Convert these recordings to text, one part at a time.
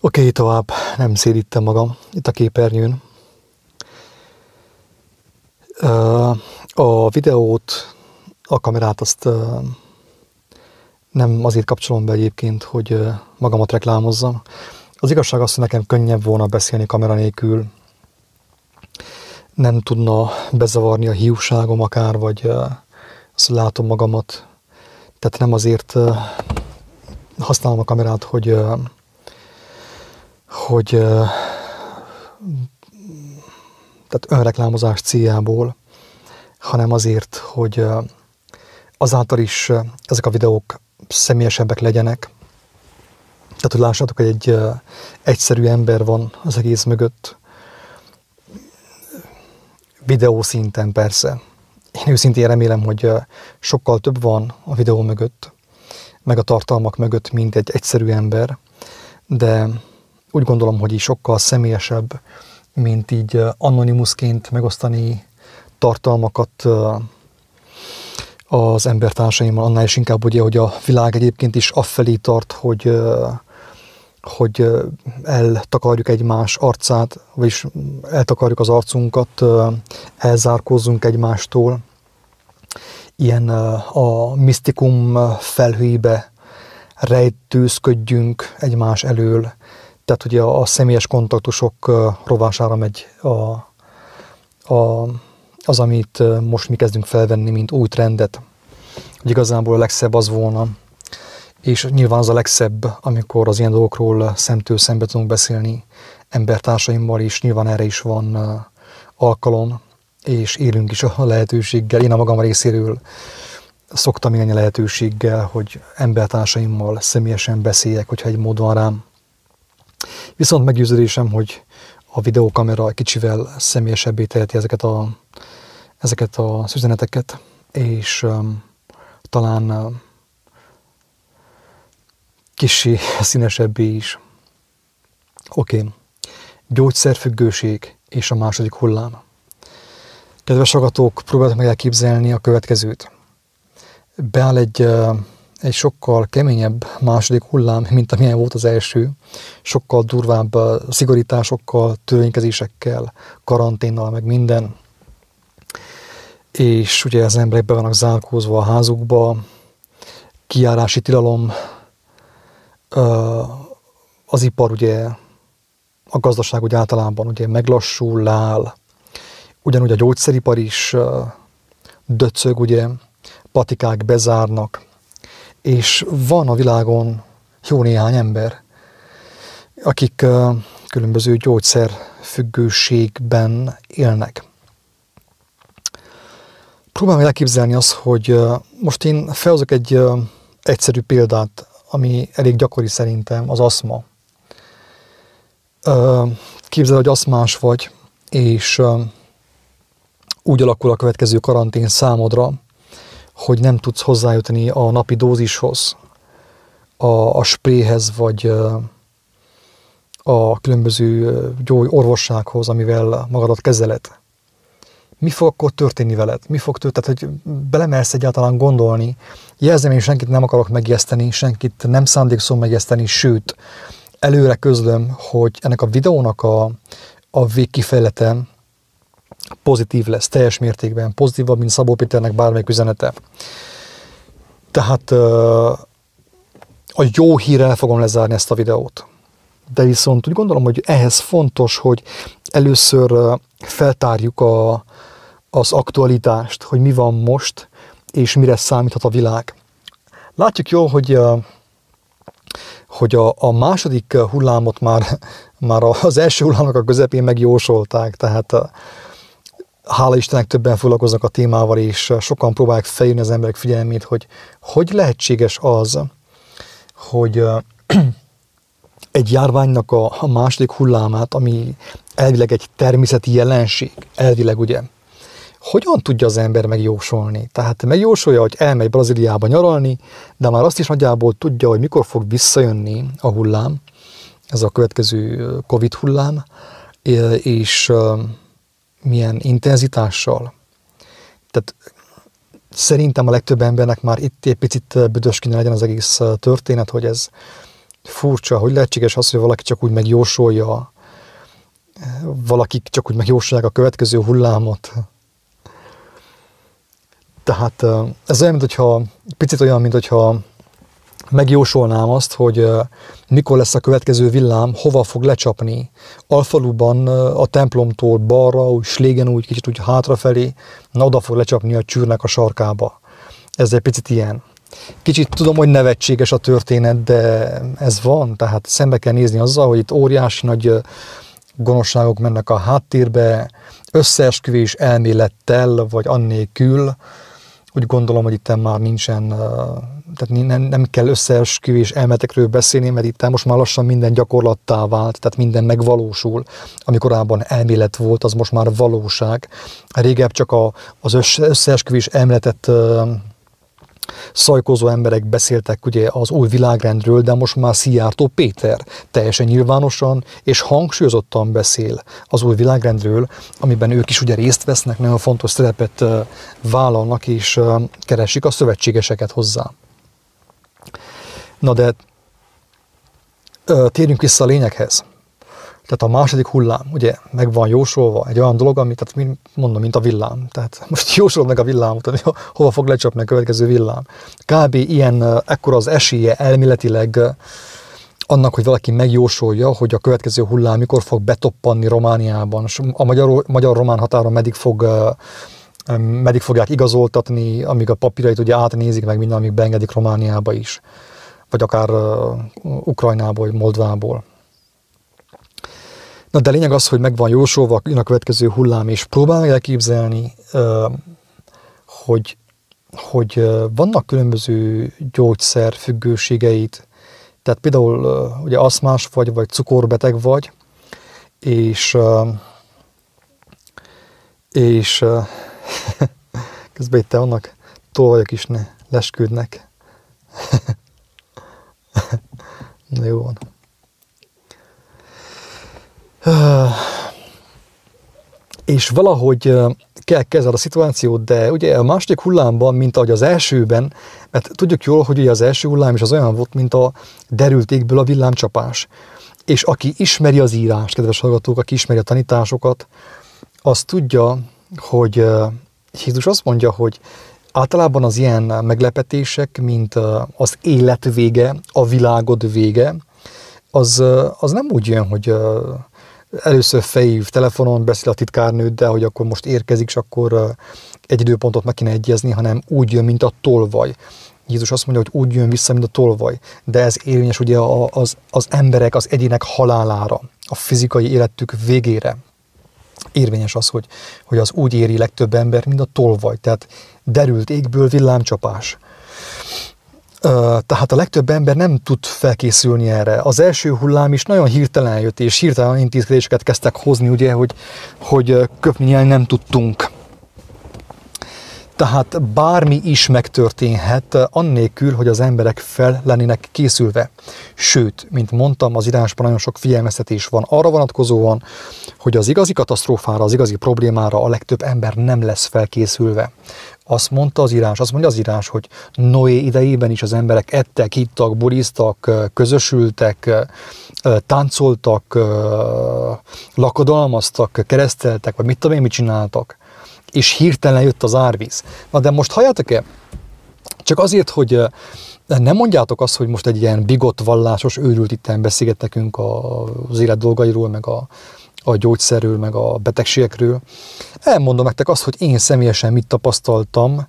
Oké, okay, tovább nem szédítem magam itt a képernyőn. A videót, a kamerát azt nem azért kapcsolom be egyébként, hogy magamat reklámozzam. Az igazság az, hogy nekem könnyebb volna beszélni kamera nélkül, nem tudna bezavarni a hiúságom akár, vagy azt látom magamat. Tehát nem azért használom a kamerát, hogy hogy tehát önreklámozás céljából, hanem azért, hogy azáltal is ezek a videók személyesebbek legyenek. Tehát, hogy lássátok, hogy egy egyszerű ember van az egész mögött. Videó szinten persze. Én őszintén remélem, hogy sokkal több van a videó mögött, meg a tartalmak mögött, mint egy egyszerű ember, de úgy gondolom, hogy így sokkal személyesebb, mint így anonimusként megosztani tartalmakat az embertársaimmal, annál is inkább ugye, hogy a világ egyébként is affelé tart, hogy, hogy eltakarjuk egymás arcát, vagyis eltakarjuk az arcunkat, elzárkózzunk egymástól. Ilyen a misztikum felhőibe rejtőzködjünk egymás elől, tehát ugye a, a személyes kontaktusok rovására megy a, a, az, amit most mi kezdünk felvenni, mint új trendet. Hogy igazából a legszebb az volna, és nyilván az a legszebb, amikor az ilyen dolgokról szemtől szembe tudunk beszélni embertársaimmal, és nyilván erre is van alkalom, és élünk is a lehetőséggel. Én a magam részéről szoktam élni a lehetőséggel, hogy embertársaimmal személyesen beszéljek, hogyha egy mód van rám. Viszont meggyőződésem, hogy a videókamera kicsivel személyesebbé teheti ezeket, a, ezeket az üzeneteket, és um, talán uh, kicsi színesebbé is. Oké, okay. gyógyszerfüggőség és a második hullám. Kedves agatók, próbáltak meg elképzelni a következőt. Beáll egy uh, egy sokkal keményebb második hullám, mint amilyen volt az első, sokkal durvább szigorításokkal, törvénykezésekkel, karanténnal, meg minden. És ugye az emberek be vannak zárkózva a házukba, kiárási tilalom, az ipar ugye, a gazdaság úgy általában ugye meglassul, áll, ugyanúgy a gyógyszeripar is döcög, ugye, patikák bezárnak, és van a világon jó néhány ember, akik különböző gyógyszerfüggőségben élnek. Próbálom elképzelni azt, hogy most én felhozok egy egyszerű példát, ami elég gyakori szerintem, az aszma. Képzel, hogy aszmás vagy, és úgy alakul a következő karantén számodra, hogy nem tudsz hozzájutni a napi dózishoz, a, a spréhez, vagy a különböző gyógy orvossághoz, amivel magadat kezeled. Mi fog akkor történni veled? Mi fog történni? Tehát, hogy belemersz egyáltalán gondolni. Jelzem, én senkit nem akarok megijeszteni, senkit nem szándékszom megijeszteni, sőt, előre közlöm, hogy ennek a videónak a, a végkifejlete pozitív lesz, teljes mértékben, pozitívabb, mint Szabó Péternek bármelyik üzenete. Tehát a jó hírrel fogom lezárni ezt a videót. De viszont úgy gondolom, hogy ehhez fontos, hogy először feltárjuk a, az aktualitást, hogy mi van most, és mire számíthat a világ. Látjuk jól, hogy, hogy a, a második hullámot már, már az első hullámnak a közepén megjósolták, tehát hála Istennek többen foglalkoznak a témával, és sokan próbálják feljönni az emberek figyelmét, hogy hogy lehetséges az, hogy egy járványnak a második hullámát, ami elvileg egy természeti jelenség, elvileg ugye, hogyan tudja az ember megjósolni? Tehát megjósolja, hogy elmegy Brazíliába nyaralni, de már azt is nagyjából tudja, hogy mikor fog visszajönni a hullám, ez a következő Covid hullám, és milyen intenzitással. Tehát szerintem a legtöbb embernek már itt egy picit büdös kéne legyen az egész történet, hogy ez furcsa, hogy lehetséges az, hogy valaki csak úgy megjósolja, valakik csak úgy megjósolják a következő hullámot. Tehát ez olyan, mintha, picit olyan, mint hogyha megjósolnám azt, hogy mikor lesz a következő villám, hova fog lecsapni. Alfaluban a templomtól balra, úgy slégen úgy, kicsit úgy hátrafelé, na oda fog lecsapni a csűrnek a sarkába. Ez egy picit ilyen. Kicsit tudom, hogy nevetséges a történet, de ez van, tehát szembe kell nézni azzal, hogy itt óriási nagy gonoszságok mennek a háttérbe, összeesküvés elmélettel, vagy annélkül, úgy gondolom, hogy itt már nincsen, tehát nem, nem kell összeesküvés elmetekről beszélni, mert itt most már lassan minden gyakorlattá vált, tehát minden megvalósul. Ami korábban elmélet volt, az most már valóság. Régebb csak a, az összeesküvés elméletet szajkozó emberek beszéltek ugye az új világrendről, de most már Szijjártó Péter teljesen nyilvánosan és hangsúlyozottan beszél az új világrendről, amiben ők is ugye részt vesznek, nagyon fontos szerepet vállalnak és keresik a szövetségeseket hozzá. Na de térjünk vissza a lényeghez. Tehát a második hullám, ugye meg van jósolva egy olyan dolog, amit tehát mondom, mint a villám. Tehát most jósolod meg a villámot, hogy hova fog lecsapni a következő villám. Kb. ilyen, ekkora az esélye elméletileg annak, hogy valaki megjósolja, hogy a következő hullám mikor fog betoppanni Romániában, és a magyar-román határon meddig fog meddig fogják igazoltatni, amíg a papírait ugye átnézik, meg minden, amíg beengedik Romániába is, vagy akár Ukrajnából, vagy Moldvából. Na de lényeg az, hogy meg van jósolva, a következő hullám, és próbálj elképzelni, hogy, hogy vannak különböző gyógyszer függőségeit, tehát például ugye aszmás vagy, vagy cukorbeteg vagy, és és közben itt annak tolvajok is ne lesküdnek. Na jó van. És valahogy kell kezelni a szituációt, de ugye a második hullámban, mint ahogy az elsőben, mert tudjuk jól, hogy ugye az első hullám is az olyan volt, mint a derült égből a villámcsapás. És aki ismeri az írást, kedves hallgatók, aki ismeri a tanításokat, az tudja, hogy Jézus azt mondja, hogy általában az ilyen meglepetések, mint az élet vége, a világod vége, az, az nem úgy jön, hogy először felhív telefonon, beszél a titkárnőddel, hogy akkor most érkezik, és akkor egy időpontot meg kéne egyezni, hanem úgy jön, mint a tolvaj. Jézus azt mondja, hogy úgy jön vissza, mint a tolvaj. De ez érvényes ugye az, az emberek, az egyének halálára, a fizikai életük végére. Érvényes az, hogy, hogy az úgy éri legtöbb ember, mint a tolvaj. Tehát derült égből villámcsapás tehát a legtöbb ember nem tud felkészülni erre. Az első hullám is nagyon hirtelen jött, és hirtelen intézkedéseket kezdtek hozni, ugye, hogy, hogy köpni nem tudtunk. Tehát bármi is megtörténhet, annélkül, hogy az emberek fel lennének készülve. Sőt, mint mondtam, az írásban nagyon sok figyelmeztetés van arra vonatkozóan, hogy az igazi katasztrófára, az igazi problémára a legtöbb ember nem lesz felkészülve. Azt mondta az írás, azt mondja az írás, hogy Noé idejében is az emberek ettek, hittak, buriztak, közösültek, táncoltak, lakodalmaztak, kereszteltek, vagy mit tudom én, mit csináltak. És hirtelen jött az árvíz. Na de most halljátok-e? Csak azért, hogy nem mondjátok azt, hogy most egy ilyen bigott vallásos őrült itten beszélget nekünk az élet dolgairól, meg a, a gyógyszerről, meg a betegségekről. Elmondom nektek azt, hogy én személyesen mit tapasztaltam.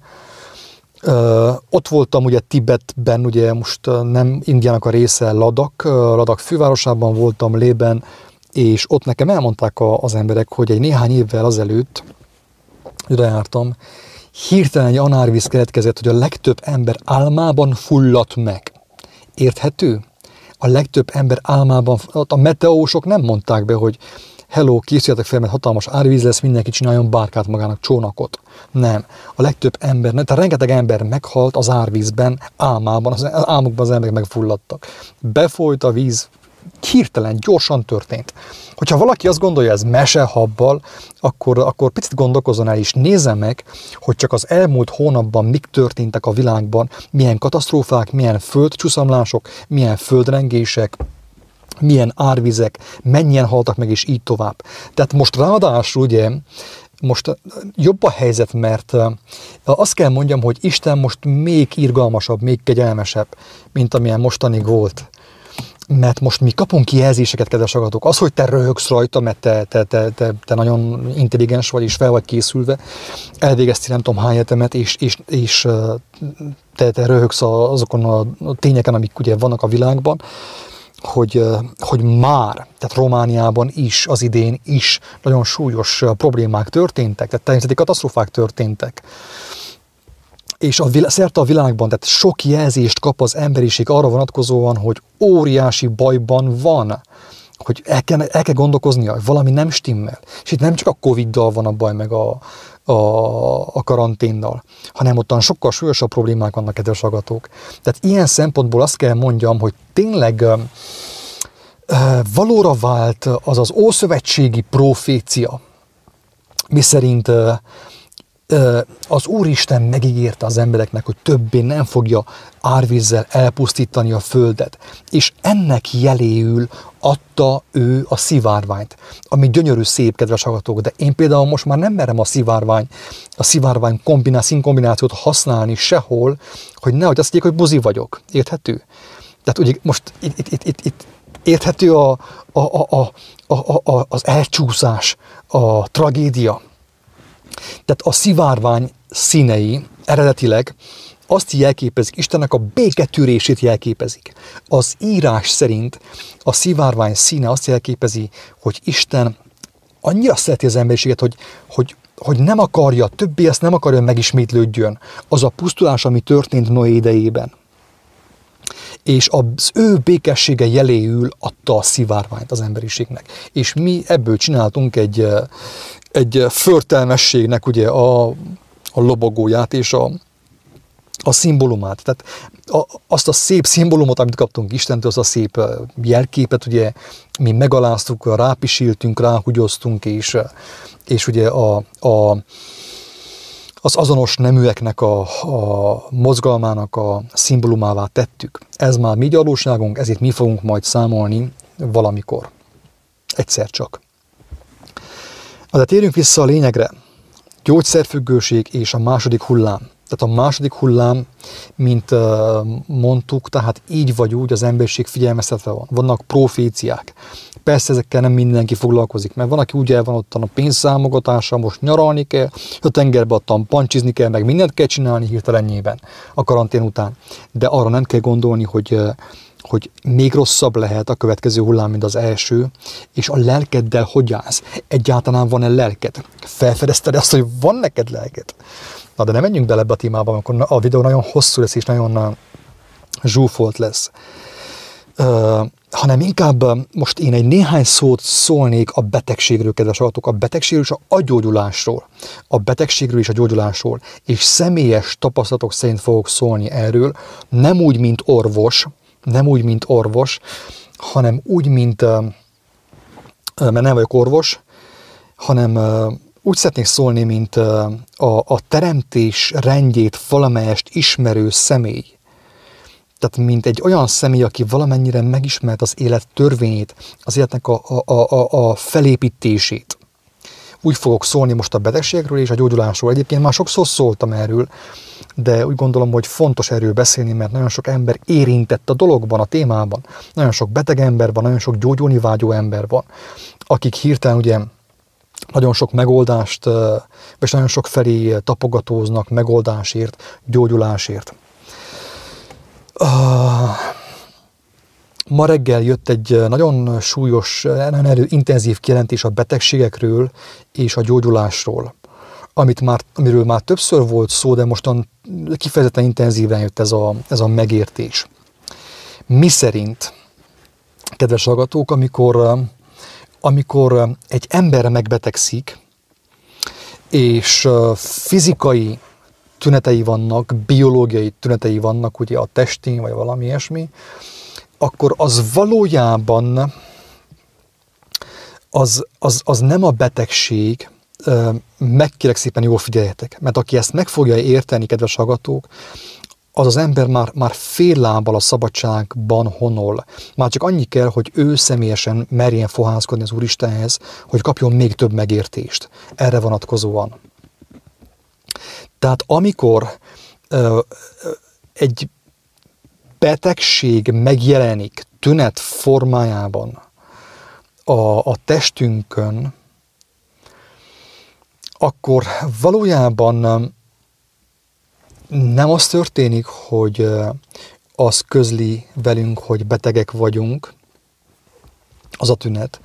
Ö, ott voltam ugye Tibetben, ugye most nem Indiának a része Ladak, Ladak fővárosában voltam Lében, és ott nekem elmondták az emberek, hogy egy néhány évvel azelőtt, oda jártam, hirtelen egy anárvíz keletkezett, hogy a legtöbb ember álmában fulladt meg. Érthető? A legtöbb ember álmában, a meteósok nem mondták be, hogy hello, készüljetek fel, mert hatalmas árvíz lesz, mindenki csináljon bárkát magának, csónakot. Nem. A legtöbb ember, tehát rengeteg ember meghalt az árvízben, álmában, az álmokban az emberek megfulladtak. Befolyt a víz hirtelen, gyorsan történt. Hogyha valaki azt gondolja, ez mesehabbal, akkor, akkor picit gondolkozzon el, és nézze meg, hogy csak az elmúlt hónapban mik történtek a világban, milyen katasztrófák, milyen földcsúszamlások, milyen földrengések, milyen árvizek, mennyien haltak meg, és így tovább. Tehát most ráadásul ugye most jobb a helyzet, mert azt kell mondjam, hogy Isten most még irgalmasabb, még kegyelmesebb, mint amilyen mostanig volt. Mert most mi kapunk jelzéseket, kedves agatok. Az, hogy te röhögsz rajta, mert te, te, te, te, te nagyon intelligens vagy, és fel vagy készülve, elvégeztél nem tudom hány egyetemet, és, és, és te, te röhögsz azokon a tényeken, amik ugye vannak a világban, hogy, hogy már, tehát Romániában is, az idén is nagyon súlyos problémák történtek, tehát természeti katasztrófák történtek. És a, szerte a világban, tehát sok jelzést kap az emberiség arra vonatkozóan, hogy óriási bajban van, hogy el kell, el kell gondolkoznia, hogy valami nem stimmel. És itt nem csak a Covid-dal van a baj, meg a, a, a karanténnal, hanem ottan sokkal súlyosabb problémák vannak, kedves agatók. Tehát ilyen szempontból azt kell mondjam, hogy tényleg valóra vált az az ószövetségi profécia, miszerint az Úristen megígérte az embereknek, hogy többé nem fogja árvízzel elpusztítani a földet, és ennek jeléül adta ő a szivárványt, ami gyönyörű, szép, kedves hallgatók, de én például most már nem merem a szivárvány, a szivárvány kombinál, színkombinációt használni sehol, hogy nehogy azt mondják, hogy buzi vagyok. Érthető? Tehát ugye most itt, itt, itt, itt, itt érthető a, a, a, a, a, a, az elcsúszás, a tragédia, tehát a szivárvány színei eredetileg azt jelképezik, Istennek a béketűrését jelképezik. Az írás szerint a szivárvány színe azt jelképezi, hogy Isten annyira szereti az emberiséget, hogy, hogy, hogy nem akarja, többé ezt nem akarja megismétlődjön. Az a pusztulás, ami történt Noé idejében. És az ő békessége jeléül adta a szivárványt az emberiségnek. És mi ebből csináltunk egy, egy förtelmességnek ugye a, a lobogóját és a, a szimbólumát. Tehát a, azt a szép szimbólumot, amit kaptunk Istentől, az a szép jelképet, ugye mi megaláztuk, rápisiltünk, ráhugyoztunk, és, és ugye a, a, az azonos neműeknek a, a mozgalmának a szimbólumává tettük. Ez már mi gyalóságunk, ezért mi fogunk majd számolni valamikor. Egyszer csak. De térjünk vissza a lényegre. Gyógyszerfüggőség és a második hullám. Tehát a második hullám, mint mondtuk, tehát így vagy úgy az emberiség figyelmeztetve van. Vannak proféciák. Persze ezekkel nem mindenki foglalkozik, mert van, aki úgy el van ott a pénzszámogatása, most nyaralni kell, a tengerbe ottan pancsizni kell, meg mindent kell csinálni hirtelenjében a karantén után. De arra nem kell gondolni, hogy hogy még rosszabb lehet a következő hullám, mint az első, és a lelkeddel hogy állsz? Egyáltalán van-e lelked? Felfedezted azt, hogy van neked lelked? Na de nem menjünk bele ebbe a témába, amikor a videó nagyon hosszú lesz, és nagyon zsúfolt lesz. Uh, hanem inkább most én egy néhány szót szólnék a betegségről, kedves hallgatók, a betegségről és a agyógyulásról. A betegségről és a gyógyulásról. És személyes tapasztalatok szerint fogok szólni erről, nem úgy, mint orvos, nem úgy, mint orvos, hanem úgy, mint, mert nem vagyok orvos, hanem úgy szeretnék szólni, mint a, a teremtés rendjét valamelyest ismerő személy. Tehát mint egy olyan személy, aki valamennyire megismert az élet törvényét, az életnek a, a, a, a felépítését. Úgy fogok szólni most a betegségről és a gyógyulásról. Egyébként már sokszor szóltam erről, de úgy gondolom, hogy fontos erről beszélni, mert nagyon sok ember érintett a dologban, a témában. Nagyon sok beteg ember van, nagyon sok gyógyulni vágyó ember van, akik hirtelen ugye nagyon sok megoldást, és nagyon sok felé tapogatóznak megoldásért, gyógyulásért. Ma reggel jött egy nagyon súlyos, nagyon intenzív kijelentés a betegségekről és a gyógyulásról amit már, amiről már többször volt szó, de mostan kifejezetten intenzíven jött ez a, ez a megértés. Mi szerint, kedves hallgatók, amikor, amikor egy ember megbetegszik, és fizikai tünetei vannak, biológiai tünetei vannak, ugye a testén, vagy valami ilyesmi, akkor az valójában az, az, az nem a betegség, megkérek szépen jól figyeljetek, mert aki ezt meg fogja érteni, kedves hallgatók, az az ember már, már fél lábbal a szabadságban honol. Már csak annyi kell, hogy ő személyesen merjen fohászkodni az Úristenhez, hogy kapjon még több megértést erre vonatkozóan. Tehát amikor ö, egy betegség megjelenik tünet formájában a, a testünkön, akkor valójában nem az történik, hogy az közli velünk, hogy betegek vagyunk, az a tünet,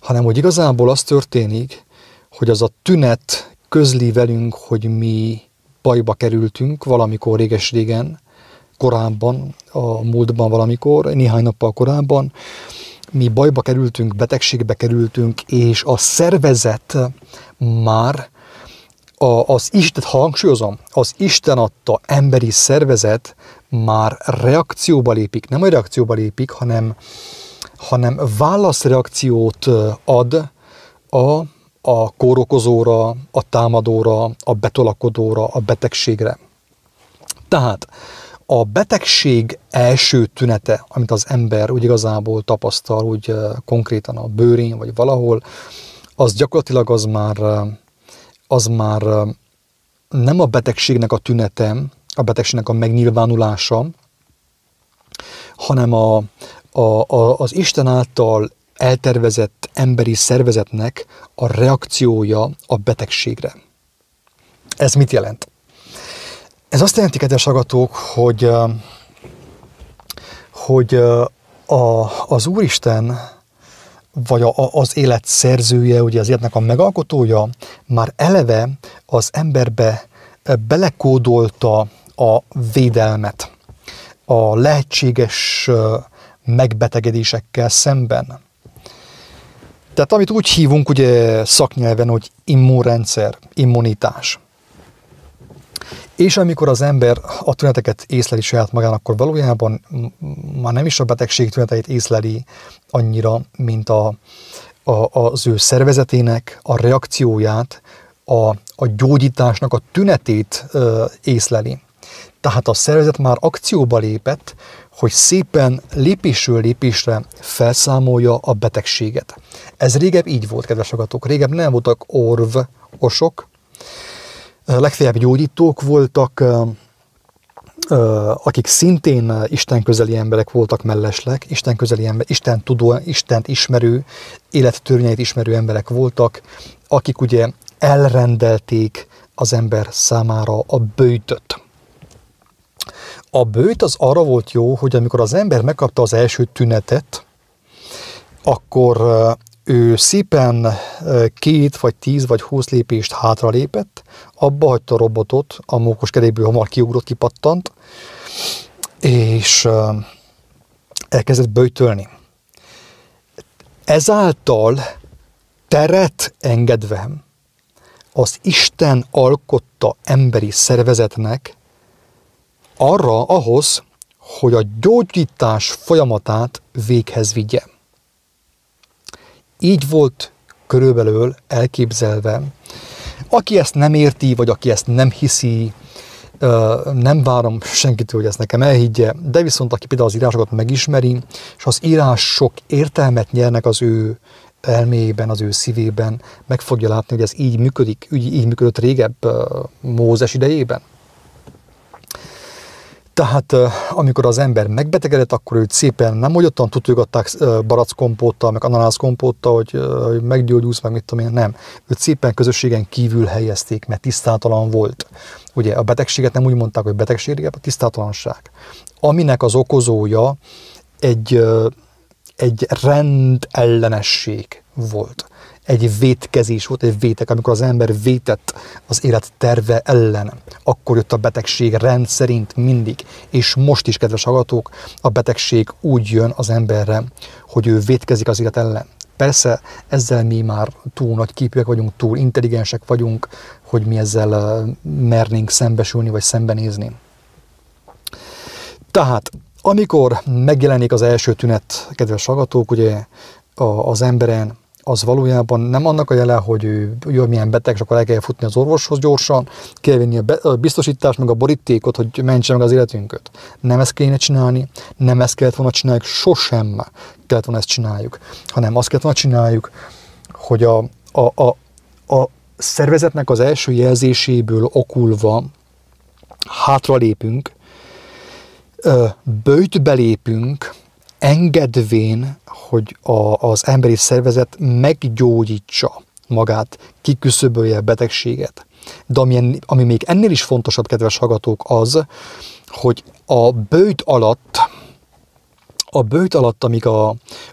hanem hogy igazából az történik, hogy az a tünet közli velünk, hogy mi bajba kerültünk valamikor réges-régen, korábban, a múltban valamikor, néhány nappal korábban, mi bajba kerültünk, betegségbe kerültünk, és a szervezet már a, az Isten, hangsúlyozom, az Isten adta emberi szervezet már reakcióba lépik, nem a reakcióba lépik, hanem, hanem válaszreakciót ad a, a kórokozóra, a támadóra, a betolakodóra, a betegségre. Tehát a betegség első tünete, amit az ember úgy igazából tapasztal, úgy konkrétan a bőrén vagy valahol, az gyakorlatilag az már, az már nem a betegségnek a tünete, a betegségnek a megnyilvánulása, hanem a, a, a, az Isten által eltervezett emberi szervezetnek a reakciója a betegségre. Ez mit jelent? Ez azt jelenti, kedves hallgatók, hogy, hogy a, az Úristen, vagy a, az élet szerzője, ugye az életnek a megalkotója, már eleve az emberbe belekódolta a védelmet a lehetséges megbetegedésekkel szemben. Tehát amit úgy hívunk ugye szaknyelven, hogy immunrendszer, immunitás. És amikor az ember a tüneteket észleli saját magán, akkor valójában már nem is a betegség tüneteit észleli annyira, mint a, a, az ő szervezetének a reakcióját, a, a gyógyításnak a tünetét ö, észleli. Tehát a szervezet már akcióba lépett, hogy szépen lépésről lépésre felszámolja a betegséget. Ez régebb így volt, kedves agatok. Régebb nem voltak orvosok, legfeljebb gyógyítók voltak, akik szintén Isten közeli emberek voltak mellesleg, Isten közeli ember, Isten tudó, Istent ismerő, élettörvényeit ismerő emberek voltak, akik ugye elrendelték az ember számára a bőtöt. A bőt az arra volt jó, hogy amikor az ember megkapta az első tünetet, akkor ő szépen két, vagy tíz, vagy húsz lépést hátra lépett, abba hagyta a robotot, a mókos kedéből hamar kiugrott, kipattant, és elkezdett böjtölni. Ezáltal teret engedve az Isten alkotta emberi szervezetnek arra, ahhoz, hogy a gyógyítás folyamatát véghez vigye. Így volt körülbelül elképzelve. Aki ezt nem érti, vagy aki ezt nem hiszi, nem várom senkitől, hogy ezt nekem elhiggye, de viszont aki például az írásokat megismeri, és az írások értelmet nyernek az ő elméjében, az ő szívében, meg fogja látni, hogy ez így működik, így, így működött régebb Mózes idejében. Tehát amikor az ember megbetegedett, akkor őt szépen nem hogy ottan tutulgatták barackkompóttal, meg ananászkompóttal, hogy, hogy meggyógyulsz, meg mit tudom én, nem. Őt szépen közösségen kívül helyezték, mert tisztátalan volt. Ugye a betegséget nem úgy mondták, hogy betegség, a tisztátalanság. Aminek az okozója egy, egy rendellenesség volt egy vétkezés volt, egy vétek, amikor az ember vétett az élet terve ellen, akkor jött a betegség rendszerint mindig, és most is, kedves hallgatók, a betegség úgy jön az emberre, hogy ő vétkezik az élet ellen. Persze ezzel mi már túl nagy képűek vagyunk, túl intelligensek vagyunk, hogy mi ezzel mernénk szembesülni vagy szembenézni. Tehát Amikor megjelenik az első tünet, kedves hallgatók, ugye az emberen, az valójában nem annak a jele, hogy ő, ő milyen beteg, és akkor el kell futni az orvoshoz gyorsan, kell venni a, be, a biztosítást, meg a borítékot, hogy mentse meg az életünket. Nem ezt kéne csinálni, nem ezt kellett volna csináljuk, sosem kellett volna ezt csináljuk, hanem azt kellett volna csináljuk, hogy a, a, a, a szervezetnek az első jelzéséből okulva hátralépünk, bőjtbe lépünk, engedvén, hogy a, az emberi szervezet meggyógyítsa magát, kiküszöbölje a betegséget. De ami, ami még ennél is fontosabb, kedves hallgatók, az, hogy a bőjt alatt, a bőjt alatt, amíg a,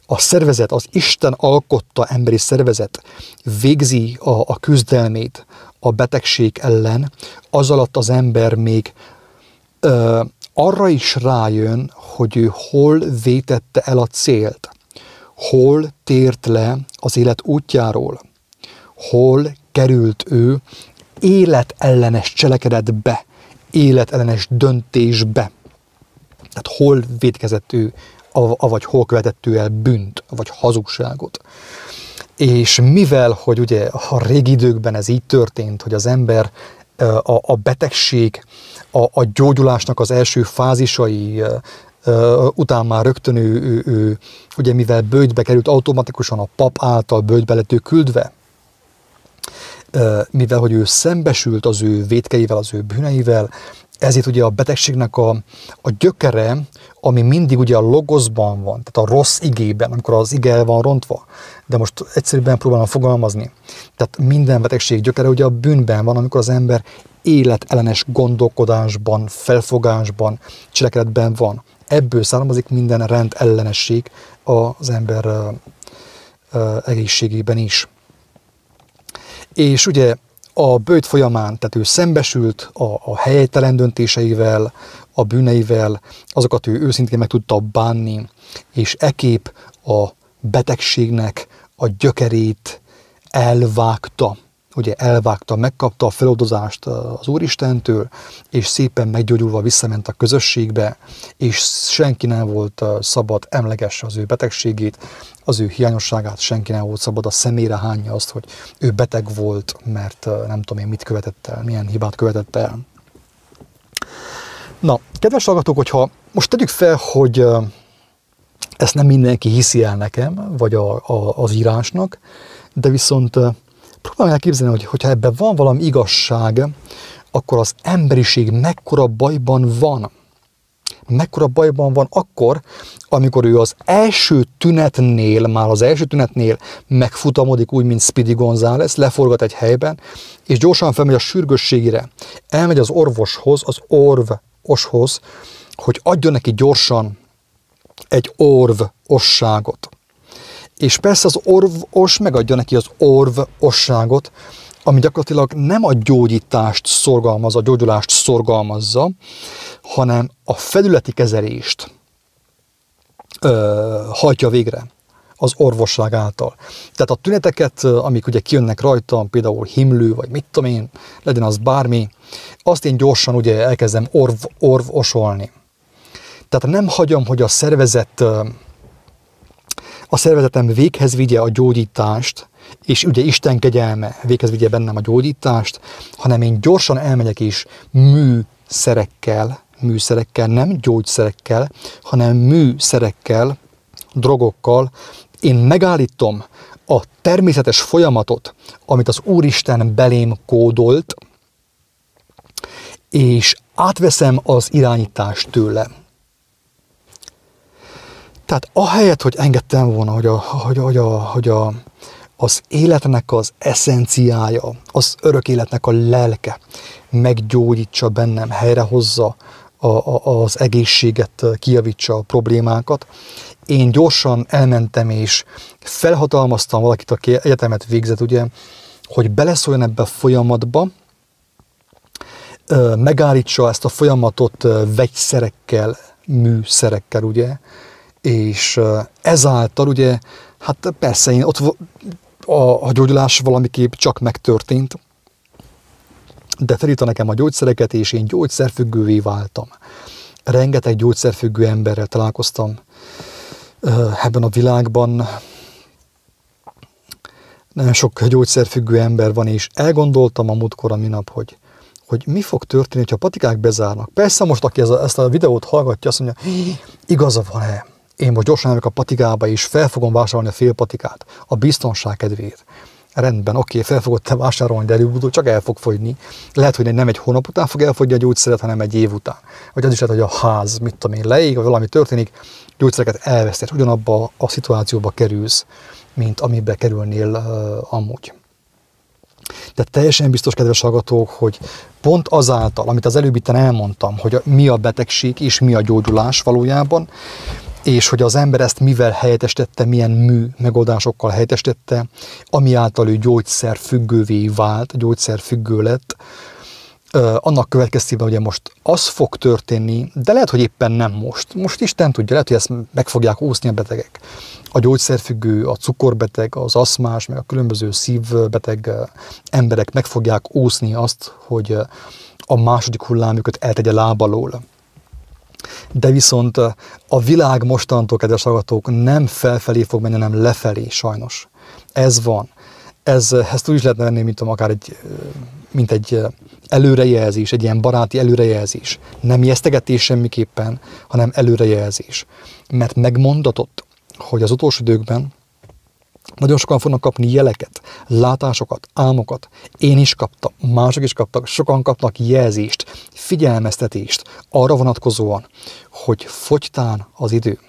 a szervezet, az Isten alkotta emberi szervezet végzi a, a küzdelmét a betegség ellen, az alatt az ember még ö, arra is rájön, hogy ő hol vétette el a célt, hol tért le az élet útjáról, hol került ő életellenes cselekedetbe, életellenes döntésbe. Tehát hol védkezett ő, avagy hol követett ő el bűnt, vagy hazugságot. És mivel, hogy ugye a régi időkben ez így történt, hogy az ember a, a betegség, a, a gyógyulásnak az első fázisai után már rögtön ő, ő, ő, ugye mivel bőjtbe került automatikusan a pap által bőjtbe lett ő küldve, mivel hogy ő szembesült az ő vétkeivel, az ő bűneivel, ezért ugye a betegségnek a, a gyökere, ami mindig ugye a logoszban van, tehát a rossz igében, amikor az ige van rontva, de most egyszerűen próbálom fogalmazni. Tehát minden betegség gyökere ugye a bűnben van, amikor az ember életellenes gondolkodásban, felfogásban, cselekedetben van. Ebből származik minden rend ellenesség az ember egészségében is. És ugye a bőjt folyamán, tehát ő szembesült a, a helytelen döntéseivel, a bűneivel, azokat ő őszintén meg tudta bánni, és ekép a betegségnek a gyökerét elvágta ugye elvágta, megkapta a feloldozást az Úristentől, és szépen meggyógyulva visszament a közösségbe, és senki nem volt szabad emlegesse az ő betegségét, az ő hiányosságát, senki nem volt szabad a szemére hányja azt, hogy ő beteg volt, mert nem tudom én mit követett el, milyen hibát követett el. Na, kedves hallgatók, hogyha most tegyük fel, hogy ezt nem mindenki hiszi el nekem, vagy a, a, az írásnak, de viszont próbálj elképzelni, hogy hogyha ebben van valami igazság, akkor az emberiség mekkora bajban van. Mekkora bajban van akkor, amikor ő az első tünetnél, már az első tünetnél megfutamodik úgy, mint Speedy González, leforgat egy helyben, és gyorsan felmegy a sürgősségére. Elmegy az orvoshoz, az orvoshoz, hogy adjon neki gyorsan egy orvosságot és persze az orvos megadja neki az orvosságot, ami gyakorlatilag nem a gyógyítást szorgalmazza, a gyógyulást szorgalmazza, hanem a felületi kezelést ö, hajtja végre az orvosság által. Tehát a tüneteket, amik ugye kijönnek rajta, például himlő, vagy mit tudom én, legyen az bármi, azt én gyorsan ugye elkezdem orv, orvosolni. Tehát nem hagyom, hogy a szervezet a szervezetem véghez vigye a gyógyítást, és ugye Isten kegyelme véghez vigye bennem a gyógyítást, hanem én gyorsan elmegyek is műszerekkel, műszerekkel, nem gyógyszerekkel, hanem műszerekkel, drogokkal, én megállítom a természetes folyamatot, amit az Úristen belém kódolt, és átveszem az irányítást tőle. Tehát ahelyett, hogy engedtem volna, hogy, a, hogy, hogy, a, hogy a, az életnek az eszenciája, az örök életnek a lelke meggyógyítsa bennem, helyrehozza a, a, az egészséget, kijavítsa a problémákat. Én gyorsan elmentem és felhatalmaztam valakit, aki egyetemet végzett, ugye, hogy beleszóljon ebbe a folyamatba, megállítsa ezt a folyamatot vegyszerekkel, műszerekkel, ugye, és ezáltal ugye, hát persze én ott a, a gyógyulás valamiképp csak megtörtént, de felírta nekem a gyógyszereket, és én gyógyszerfüggővé váltam. rengeteg gyógyszerfüggő emberrel találkoztam ebben a világban. Nagyon sok gyógyszerfüggő ember van, és elgondoltam a múltkor a minap, hogy, hogy mi fog történni, ha patikák bezárnak. Persze most, aki ezt a videót hallgatja, azt mondja, igaza van-e? Én most gyorsan a patikába, és fel fogom vásárolni a fél patikát a biztonság kedvéért rendben, oké, fel fogod te vásárolni, de előbb csak el fog fogyni. Lehet, hogy nem egy hónap után fog elfogyni a gyógyszeret, hanem egy év után. Vagy az is lehet, hogy a ház, mit tudom én, leég, vagy valami történik, gyógyszereket elvesztesz, ugyanabba a szituációba kerülsz, mint amiben kerülnél uh, amúgy. Tehát teljesen biztos, kedves hallgatók, hogy pont azáltal, amit az előbb itt elmondtam, hogy mi a betegség és mi a gyógyulás valójában, és hogy az ember ezt mivel helyettestette, milyen mű megoldásokkal helyettestette, ami által ő gyógyszer függővé vált, gyógyszer függő lett, annak következtében ugye most az fog történni, de lehet, hogy éppen nem most. Most Isten tudja, lehet, hogy ezt meg fogják úszni a betegek. A gyógyszerfüggő, a cukorbeteg, az aszmás, meg a különböző szívbeteg emberek meg fogják úszni azt, hogy a második hullámjukat eltegye lábalól de viszont a világ mostantól, kedves hallgatók, nem felfelé fog menni, hanem lefelé, sajnos. Ez van. Ez, ezt úgy is lehetne venni, mint akár egy, mint egy előrejelzés, egy ilyen baráti előrejelzés. Nem jesztegetés semmiképpen, hanem előrejelzés. Mert megmondatott, hogy az utolsó időkben nagyon sokan fognak kapni jeleket, látásokat, álmokat. Én is kaptam, mások is kaptak, sokan kapnak jelzést, figyelmeztetést arra vonatkozóan, hogy fogytán az idő.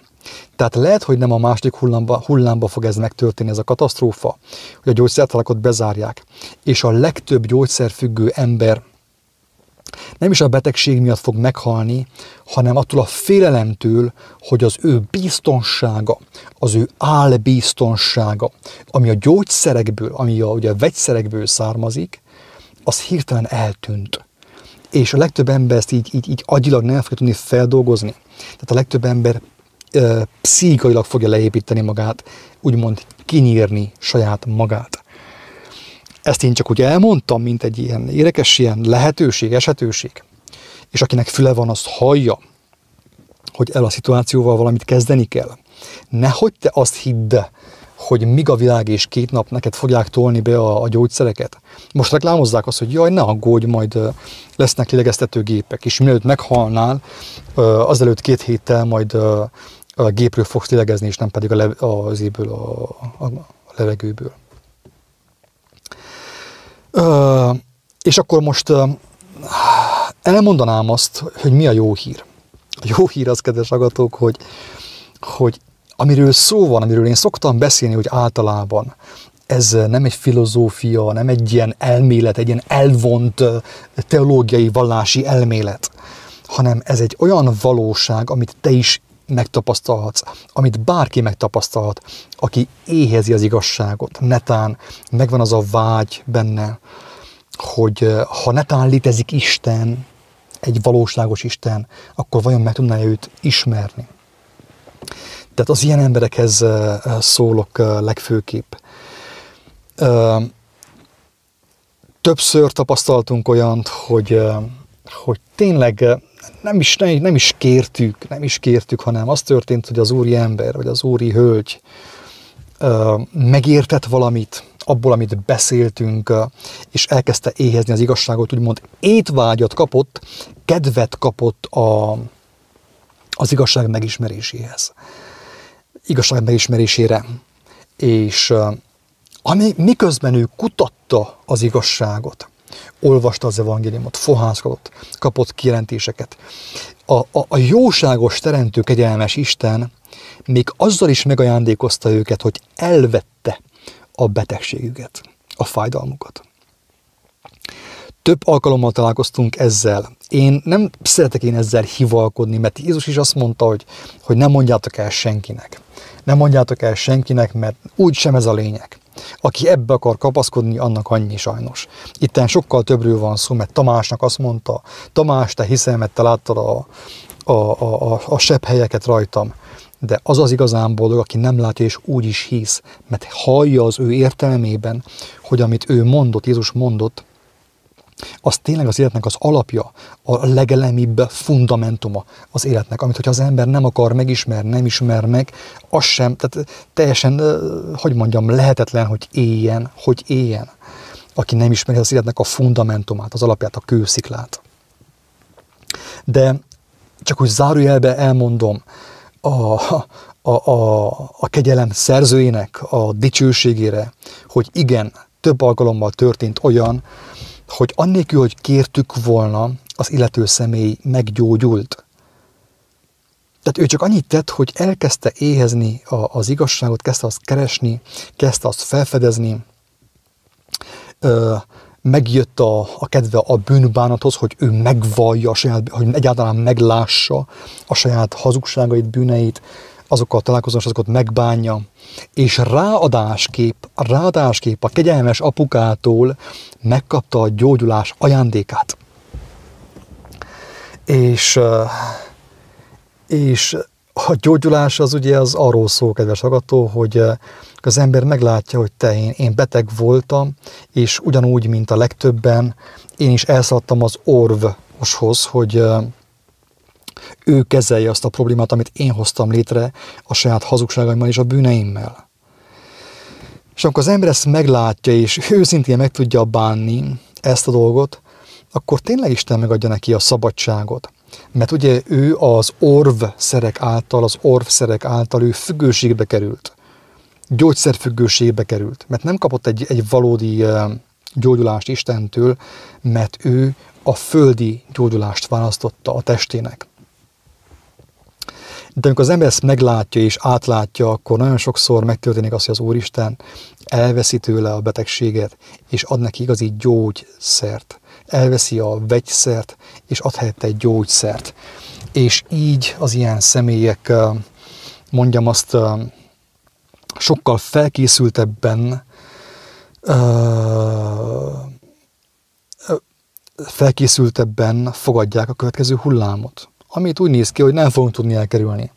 Tehát lehet, hogy nem a második hullámba, hullámba fog ez megtörténni, ez a katasztrófa, hogy a gyógyszertalakot bezárják, és a legtöbb gyógyszerfüggő ember nem is a betegség miatt fog meghalni, hanem attól a félelemtől, hogy az ő biztonsága, az ő álbiztonsága, ami a gyógyszerekből, ami a, ugye a vegyszerekből származik, az hirtelen eltűnt. És a legtöbb ember ezt így, így, így agyilag nem fogja tudni feldolgozni. Tehát a legtöbb ember ö, pszichikailag fogja leépíteni magát, úgymond kinyírni saját magát. Ezt én csak úgy elmondtam, mint egy ilyen érdekes ilyen lehetőség, esetőség. És akinek füle van, azt hallja, hogy el a szituációval valamit kezdeni kell. Nehogy te azt hidd, hogy míg a világ és két nap neked fogják tolni be a, a gyógyszereket. Most reklámozzák azt, hogy jaj, ne aggódj, majd lesznek lélegeztetőgépek, és mielőtt meghalnál, azelőtt két héttel majd a gépről fogsz lélegezni, és nem pedig a le, az éből, a, a, a És akkor most elmondanám azt, hogy mi a jó hír. A jó hír az, kedves agatók, hogy, hogy amiről szó van, amiről én szoktam beszélni, hogy általában ez nem egy filozófia, nem egy ilyen elmélet, egy ilyen elvont teológiai, vallási elmélet, hanem ez egy olyan valóság, amit te is megtapasztalhatsz, amit bárki megtapasztalhat, aki éhezi az igazságot. Netán megvan az a vágy benne, hogy ha netán létezik Isten, egy valóságos Isten, akkor vajon meg tudná őt ismerni. Tehát az ilyen emberekhez szólok legfőképp. Többször tapasztaltunk olyant, hogy, hogy tényleg nem is, nem, nem is kértük, nem is kértük, hanem az történt, hogy az úri ember, vagy az úri hölgy megértett valamit, abból, amit beszéltünk, és elkezdte éhezni az igazságot, úgymond étvágyat kapott, kedvet kapott a, az igazság megismeréséhez. Igazság megismerésére. És ami, miközben ő kutatta az igazságot, olvasta az evangéliumot, fohászkodott, kapott kijelentéseket. A, a, a jóságos, teremtő, kegyelmes Isten még azzal is megajándékozta őket, hogy elvette a betegségüket, a fájdalmukat. Több alkalommal találkoztunk ezzel. Én nem szeretek én ezzel hivalkodni, mert Jézus is azt mondta, hogy, hogy nem mondjátok el senkinek. Nem mondjátok el senkinek, mert úgy sem ez a lényeg. Aki ebbe akar kapaszkodni, annak annyi sajnos. Itten sokkal többről van szó, mert Tamásnak azt mondta, Tamás, te hiszel, mert te láttad a, a, a, a, a sebb helyeket rajtam. De az az igazán boldog, aki nem látja és úgy is hisz, mert hallja az ő értelmében, hogy amit ő mondott, Jézus mondott, az tényleg az életnek az alapja, a legelemibb fundamentuma az életnek, amit hogyha az ember nem akar megismerni, nem ismer meg, az sem, tehát teljesen, hogy mondjam, lehetetlen, hogy éljen, hogy éljen, aki nem ismeri az életnek a fundamentumát, az alapját, a kősziklát. De csak úgy zárójelbe elmondom, a, a, a, a kegyelem szerzőjének a dicsőségére, hogy igen, több alkalommal történt olyan, hogy annélkül, hogy kértük volna, az illető személy meggyógyult. Tehát ő csak annyit tett, hogy elkezdte éhezni az igazságot, kezdte azt keresni, kezdte azt felfedezni, megjött a, a kedve a bűnbánathoz, hogy ő megvallja a saját, hogy egyáltalán meglássa a saját hazugságait, bűneit, azokkal találkozom, és azokat megbánja, és ráadásképp, ráadásképp a kegyelmes apukától megkapta a gyógyulás ajándékát. És, és a gyógyulás az ugye az arról szól, kedves agató, hogy az ember meglátja, hogy te, én, én beteg voltam, és ugyanúgy, mint a legtöbben, én is elszaladtam az orvoshoz, hogy ő kezelje azt a problémát, amit én hoztam létre a saját hazugságaimmal és a bűneimmel. És amikor az ember ezt meglátja, és őszintén meg tudja bánni ezt a dolgot, akkor tényleg Isten megadja neki a szabadságot. Mert ugye ő az orvszerek által, az orvszerek által ő függőségbe került. Gyógyszerfüggőségbe került. Mert nem kapott egy, egy valódi gyógyulást Istentől, mert ő a földi gyógyulást választotta a testének. De amikor az ember ezt meglátja és átlátja, akkor nagyon sokszor megtörténik az, hogy az Úristen elveszi tőle a betegséget, és ad neki igazi gyógyszert. Elveszi a vegyszert, és ad helyette egy gyógyszert. És így az ilyen személyek, mondjam azt, sokkal felkészültebben felkészültebben fogadják a következő hullámot amit úgy néz ki, hogy nem fogunk tudni elkerülni.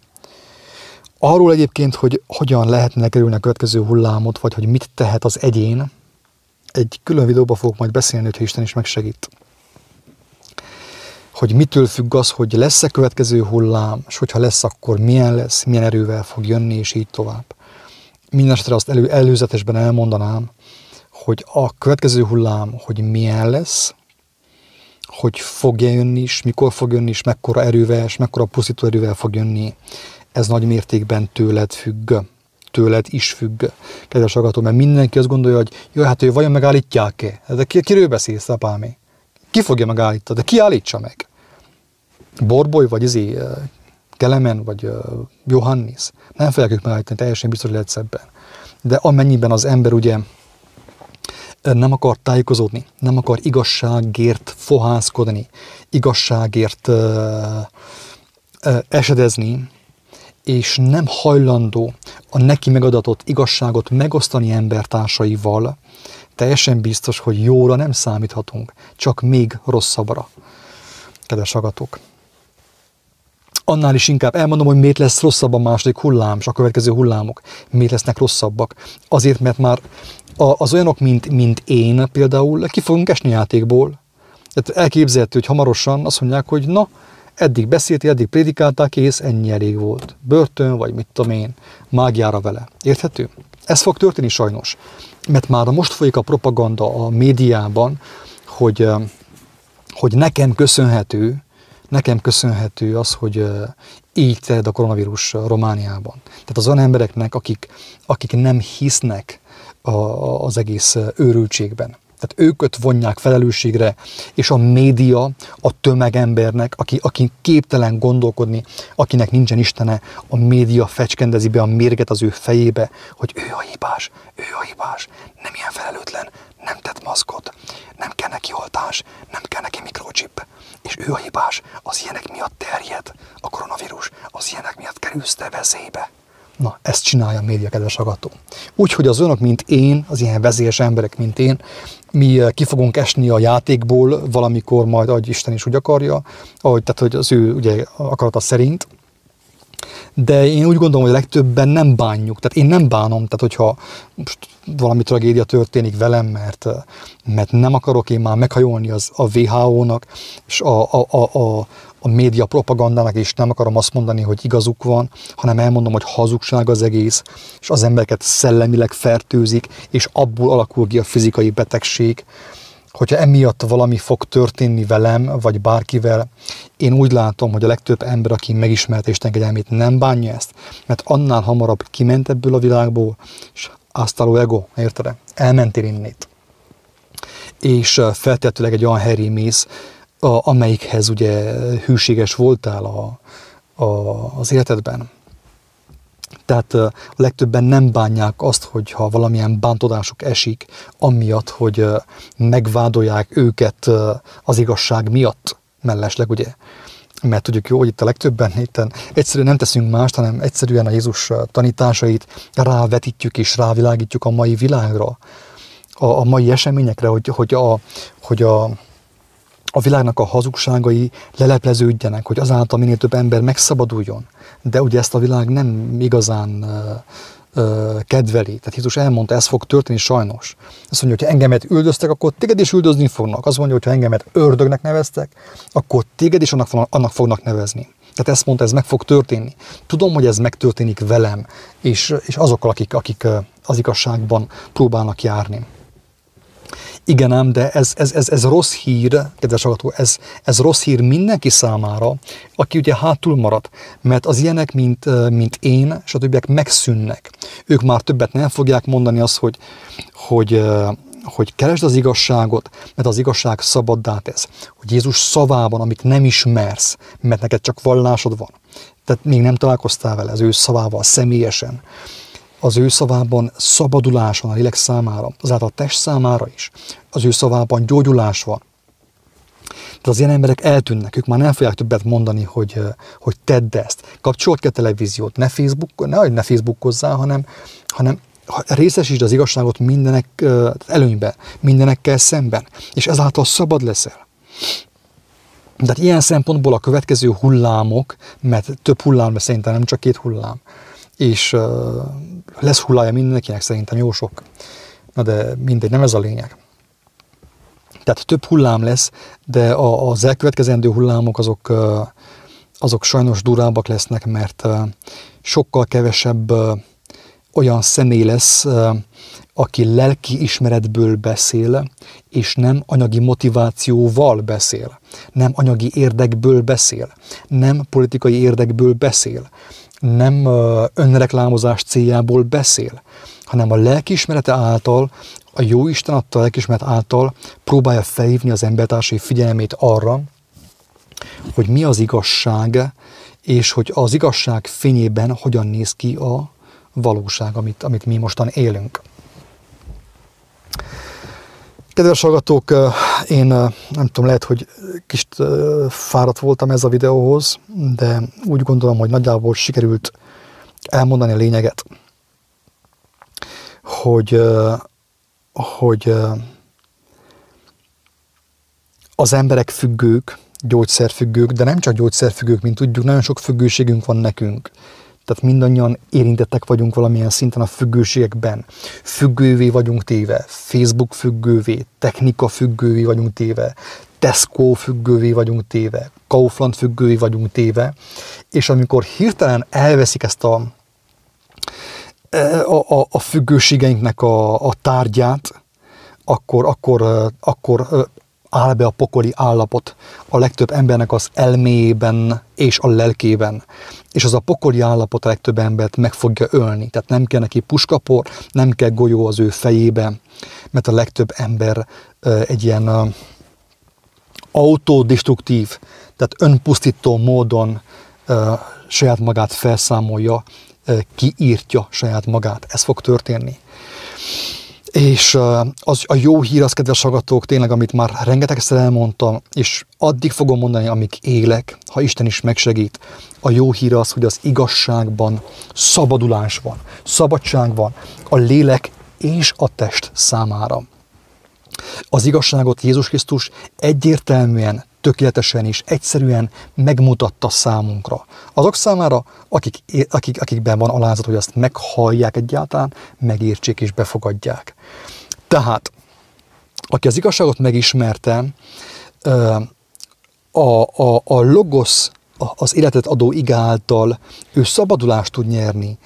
Arról egyébként, hogy hogyan lehetne elkerülni a következő hullámot, vagy hogy mit tehet az egyén, egy külön videóba fogok majd beszélni, hogyha Isten is megsegít. Hogy mitől függ az, hogy lesz-e következő hullám, és hogyha lesz, akkor milyen lesz, milyen erővel fog jönni, és így tovább. Mindenesetre azt elő, előzetesben elmondanám, hogy a következő hullám, hogy milyen lesz, hogy fog-e jönni is, mikor fog jönni is, mekkora erővel, és mekkora pusztító erővel fog jönni, ez nagy mértékben tőled függ tőled is függ, kedves hallgató, mert mindenki azt gondolja, hogy jó, hát ő vajon megállítják-e? De ki, kiről beszélsz, apámi? Ki fogja megállítani? De ki állítsa meg? Borboly, vagy izé, Kelemen, vagy Johannis? Nem fogják ők megállítani, teljesen biztos lehetsz ebben. De amennyiben az ember ugye nem akar tájékozódni, nem akar igazságért fohászkodni, igazságért esedezni, és nem hajlandó a neki megadatott igazságot megosztani embertársaival, teljesen biztos, hogy jóra nem számíthatunk, csak még rosszabbra. Kedves agatok! Annál is inkább elmondom, hogy miért lesz rosszabb a második hullám, és a következő hullámok. Miért lesznek rosszabbak? Azért, mert már az olyanok, mint, mint én például, ki fogunk esni játékból. Tehát elképzelhető, hogy hamarosan azt mondják, hogy na, eddig beszélti, eddig prédikálták, kész, ennyi elég volt. Börtön, vagy mit tudom én, mágiára vele. Érthető? Ez fog történni sajnos. Mert már most folyik a propaganda a médiában, hogy, hogy nekem köszönhető, nekem köszönhető az, hogy így terjed a koronavírus Romániában. Tehát az olyan embereknek, akik, akik nem hisznek a, az egész őrültségben. Tehát őköt vonják felelősségre, és a média a tömegembernek, aki, aki képtelen gondolkodni, akinek nincsen Istene, a média fecskendezi be a mérget az ő fejébe, hogy ő a hibás, ő a hibás, nem ilyen felelőtlen, nem tett maszkot, nem kell neki oltás, nem kell neki mikrochip, és ő a hibás, az ilyenek miatt terjed a koronavírus, az ilyenek miatt kerülsz te veszélybe. Na, ezt csinálja a média, kedves agató. Úgyhogy az önök, mint én, az ilyen vezélyes emberek, mint én, mi eh, ki fogunk esni a játékból valamikor majd, ahogy Isten is úgy akarja, ahogy, tehát hogy az ő ugye, akarata szerint, de én úgy gondolom, hogy a legtöbben nem bánjuk. Tehát én nem bánom, tehát hogyha most valami tragédia történik velem, mert, mert nem akarok én már meghajolni az, a WHO-nak, és a, a, a, a, a média propagandának, és nem akarom azt mondani, hogy igazuk van, hanem elmondom, hogy hazugság az egész, és az embereket szellemileg fertőzik, és abból alakul ki a fizikai betegség, hogyha emiatt valami fog történni velem, vagy bárkivel, én úgy látom, hogy a legtöbb ember, aki megismerte Isten kegyelmét, nem bánja ezt, mert annál hamarabb kiment ebből a világból, és aztáló ego, érted? Elmentél innét. És feltétlenül egy olyan helyre mész, amelyikhez ugye hűséges voltál a, a, az életedben. Tehát a legtöbben nem bánják azt, hogyha valamilyen bántodásuk esik, amiatt, hogy megvádolják őket az igazság miatt, mellesleg, ugye? Mert tudjuk jó, hogy itt a legtöbben itt egyszerűen nem teszünk mást, hanem egyszerűen a Jézus tanításait rávetítjük és rávilágítjuk a mai világra, a, a mai eseményekre, hogy, hogy, a, hogy a, a világnak a hazugságai lelepleződjenek, hogy azáltal minél több ember megszabaduljon de ugye ezt a világ nem igazán kedveli. Tehát Jézus elmondta, ez fog történni sajnos. Azt mondja, hogy ha engemet üldöztek, akkor téged is üldözni fognak. Azt mondja, hogy ha engemet ördögnek neveztek, akkor téged is annak, annak fognak nevezni. Tehát ezt mondta, ez meg fog történni. Tudom, hogy ez megtörténik velem, és, és azokkal, akik, akik az igazságban próbálnak járni. Igen ám, de ez, ez, ez, ez rossz hír, kedves hallgató, ez, ez rossz hír mindenki számára, aki ugye hátul marad, mert az ilyenek, mint, mint én, és a többiek megszűnnek. Ők már többet nem fogják mondani azt, hogy, hogy, hogy keresd az igazságot, mert az igazság szabaddá tesz. Hogy Jézus szavában, amit nem ismersz, mert neked csak vallásod van, tehát még nem találkoztál vele az ő szavával személyesen, az ő szavában szabadulás van a lélek számára, azáltal a test számára is. Az ő szavában gyógyulás van. Tehát az ilyen emberek eltűnnek, ők már nem fogják többet mondani, hogy, hogy tedd ezt. Kapcsolt ki a televíziót, ne, Facebook, ne, ne Facebookozzál, hanem, hanem részesítsd az igazságot mindenek előnyben, mindenekkel szemben, és ezáltal szabad leszel. Tehát ilyen szempontból a következő hullámok, mert több hullám lesz szerintem, nem csak két hullám, és uh, lesz hullája mindenkinek szerintem jó sok. Na de mindegy, nem ez a lényeg. Tehát több hullám lesz, de a, az elkövetkezendő hullámok azok, uh, azok sajnos durábbak lesznek, mert uh, sokkal kevesebb uh, olyan személy lesz, aki lelki ismeretből beszél, és nem anyagi motivációval beszél, nem anyagi érdekből beszél, nem politikai érdekből beszél, nem önreklámozás céljából beszél, hanem a lelkiismerete által, a jó Isten adta lelkiismeret által próbálja felhívni az embertársai figyelmét arra, hogy mi az igazság, és hogy az igazság fényében hogyan néz ki a valóság, amit, amit mi mostan élünk. Kedves hallgatók, én nem tudom, lehet, hogy kis fáradt voltam ez a videóhoz, de úgy gondolom, hogy nagyjából sikerült elmondani a lényeget, hogy, hogy az emberek függők, gyógyszerfüggők, de nem csak gyógyszerfüggők, mint tudjuk, nagyon sok függőségünk van nekünk. Tehát mindannyian érintettek vagyunk valamilyen szinten a függőségekben. Függővé vagyunk téve, Facebook függővé, technika függővé vagyunk téve, Tesco függővé vagyunk téve, Kaufland függővé vagyunk téve, és amikor hirtelen elveszik ezt a, a, a, a függőségeinknek a, a tárgyát, akkor, akkor, akkor áll be a pokoli állapot a legtöbb embernek az elméjében és a lelkében. És az a pokoli állapot a legtöbb embert meg fogja ölni. Tehát nem kell neki puskapor, nem kell golyó az ő fejébe, mert a legtöbb ember egy ilyen autodestruktív, tehát önpusztító módon saját magát felszámolja, kiírtja saját magát. Ez fog történni. És az, a jó hír az, kedves hallgatók, tényleg, amit már rengetegszer elmondtam, és addig fogom mondani, amíg élek, ha Isten is megsegít. A jó hír az, hogy az igazságban szabadulás van, szabadság van a lélek és a test számára. Az igazságot Jézus Krisztus egyértelműen tökéletesen és egyszerűen megmutatta számunkra. Azok számára, akik, akik, akikben van alázat, hogy azt meghallják egyáltalán, megértsék és befogadják. Tehát, aki az igazságot megismerte, a, a, a logosz, az életet adó igáltal ő szabadulást tud nyerni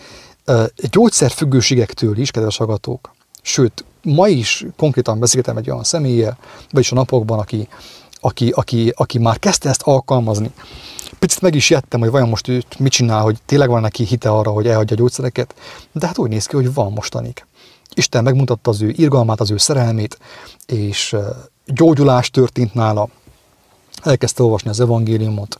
gyógyszerfüggőségektől is, kedves hallgatók. Sőt, ma is konkrétan beszélgetem egy olyan személlyel, vagyis a napokban, aki, aki, aki, aki már kezdte ezt alkalmazni. Picit meg is jöttem, hogy vajon most ő mit csinál, hogy tényleg van neki hite arra, hogy elhagyja a gyógyszereket, de hát úgy néz ki, hogy van mostanig. Isten megmutatta az ő irgalmát, az ő szerelmét, és gyógyulás történt nála. Elkezdte olvasni az evangéliumot,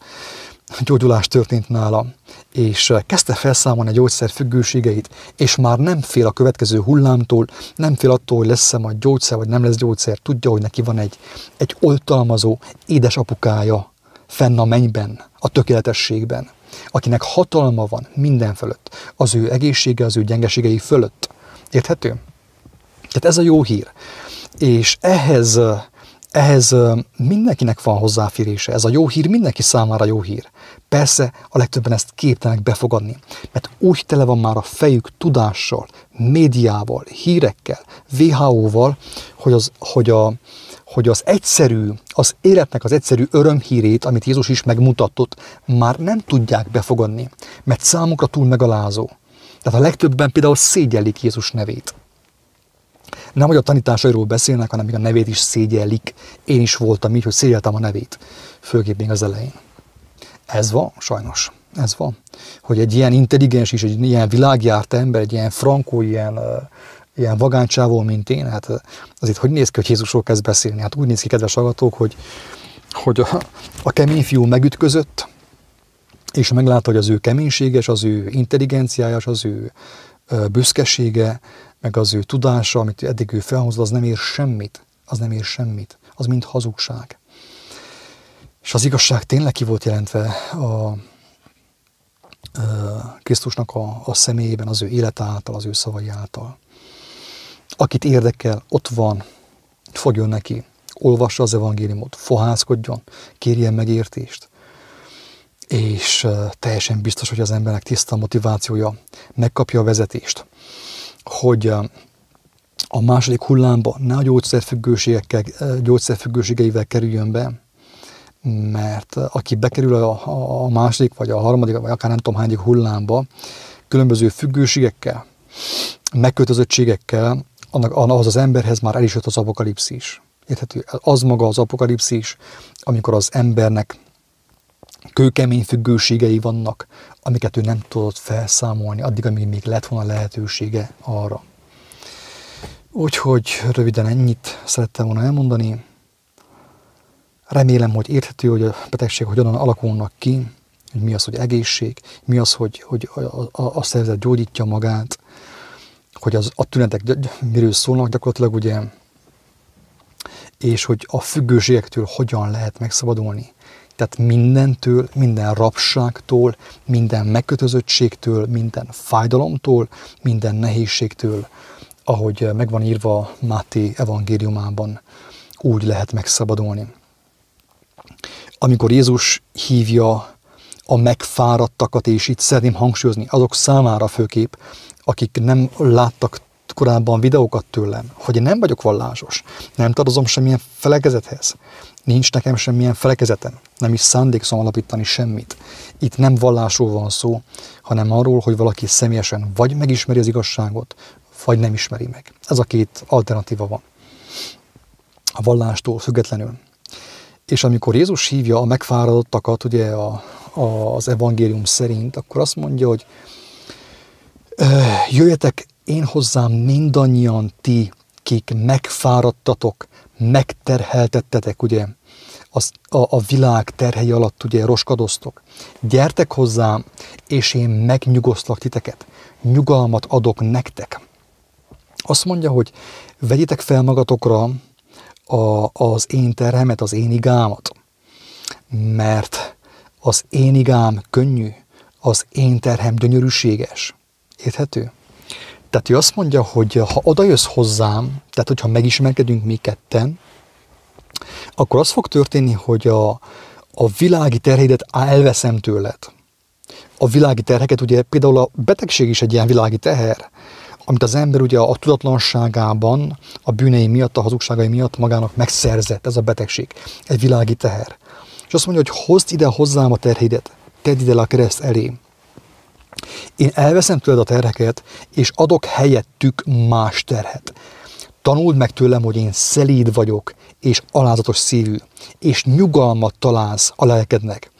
gyógyulás történt nála, és kezdte felszámolni a gyógyszer függőségeit, és már nem fél a következő hullámtól, nem fél attól, hogy lesz-e majd gyógyszer, vagy nem lesz gyógyszer, tudja, hogy neki van egy, egy oltalmazó édesapukája fenn a mennyben, a tökéletességben, akinek hatalma van minden fölött, az ő egészsége, az ő gyengeségei fölött. Érthető? Tehát ez a jó hír. És ehhez ehhez mindenkinek van hozzáférése. Ez a jó hír mindenki számára jó hír. Persze a legtöbben ezt képtelenek befogadni, mert úgy tele van már a fejük tudással, médiával, hírekkel, WHO-val, hogy az, hogy, a, hogy az egyszerű, az életnek az egyszerű örömhírét, amit Jézus is megmutatott, már nem tudják befogadni, mert számukra túl megalázó. Tehát a legtöbben például szégyellik Jézus nevét. Nem, hogy a tanításairól beszélnek, hanem még a nevét is szégyellik. Én is voltam így, hogy szégyeltem a nevét, főképp még az elején. Ez van, sajnos. Ez van. Hogy egy ilyen intelligens és egy ilyen világjárt ember, egy ilyen frankó, ilyen, ilyen vagáncsávó, mint én, hát azért hogy néz ki, hogy Jézusról kezd beszélni? Hát úgy néz ki, kedves hallgatók, hogy, hogy a, a kemény fiú megütközött, és meglátta, hogy az ő keménységes, az ő intelligenciája, az ő büszkesége, meg az ő tudása, amit eddig ő felhozott, az nem ér semmit. Az nem ér semmit. Az mind hazugság. És az igazság tényleg ki volt jelentve a, Krisztusnak a, a személyében, az ő élet által, az ő szavai által. Akit érdekel, ott van, fogjon neki, olvassa az evangéliumot, fohászkodjon, kérjen megértést, és teljesen biztos, hogy az embernek tiszta motivációja, megkapja a vezetést, hogy a második hullámba ne a gyógyszerfüggőségekkel, gyógyszerfüggőségeivel kerüljön be, mert aki bekerül a, a második, vagy a harmadik, vagy akár nem tudom hányik hullámba, különböző függőségekkel, megkötözöttségekkel, annak, ahhoz az emberhez már el is jött az apokalipszis. Érthető? Az maga az apokalipszis, amikor az embernek kőkemény függőségei vannak, amiket ő nem tudott felszámolni, addig, amíg még lett volna lehetősége arra. Úgyhogy röviden ennyit szerettem volna elmondani. Remélem, hogy érthető, hogy a betegség hogyan alakulnak ki, hogy mi az, hogy egészség, mi az, hogy, hogy a, a, a szervezet gyógyítja magát, hogy az, a tünetek miről szólnak gyakorlatilag, ugye, és hogy a függőségektől hogyan lehet megszabadulni. Tehát mindentől, minden rabságtól, minden megkötözöttségtől, minden fájdalomtól, minden nehézségtől, ahogy megvan írva Máté evangéliumában, úgy lehet megszabadulni. Amikor Jézus hívja a megfáradtakat, és itt szeretném hangsúlyozni azok számára főkép, akik nem láttak korábban videókat tőlem, hogy nem vagyok vallásos, nem tartozom semmilyen felekezethez, nincs nekem semmilyen felekezetem, nem is szándékszom alapítani semmit. Itt nem vallásról van szó, hanem arról, hogy valaki személyesen vagy megismeri az igazságot, vagy nem ismeri meg. Ez a két alternatíva van. A vallástól függetlenül. És amikor Jézus hívja a megfáradottakat, ugye a, a, az evangélium szerint, akkor azt mondja, hogy jöjjetek én hozzám mindannyian ti, kik megfáradtatok, megterheltettetek, ugye, az, a, a világ terhei alatt ugye roskadoztok. Gyertek hozzám, és én megnyugosztlak titeket. Nyugalmat adok nektek. Azt mondja, hogy vegyitek fel magatokra a, az én terhemet, az én igámat, mert az én igám könnyű, az én terhem gyönyörűséges. Érthető? Tehát ő azt mondja, hogy ha oda jössz hozzám, tehát hogyha megismerkedünk mi ketten, akkor az fog történni, hogy a, a világi terhédet elveszem tőled. A világi terheket, ugye például a betegség is egy ilyen világi teher, amit az ember ugye a tudatlanságában, a bűnei miatt, a hazugságai miatt magának megszerzett, ez a betegség. Egy világi teher. És azt mondja, hogy hozd ide hozzám a terhédet, tedd ide le a kereszt elé. Én elveszem tőled a terheket, és adok helyettük más terhet. Tanuld meg tőlem, hogy én szelíd vagyok, és alázatos szívű, és nyugalmat találsz a lelkednek.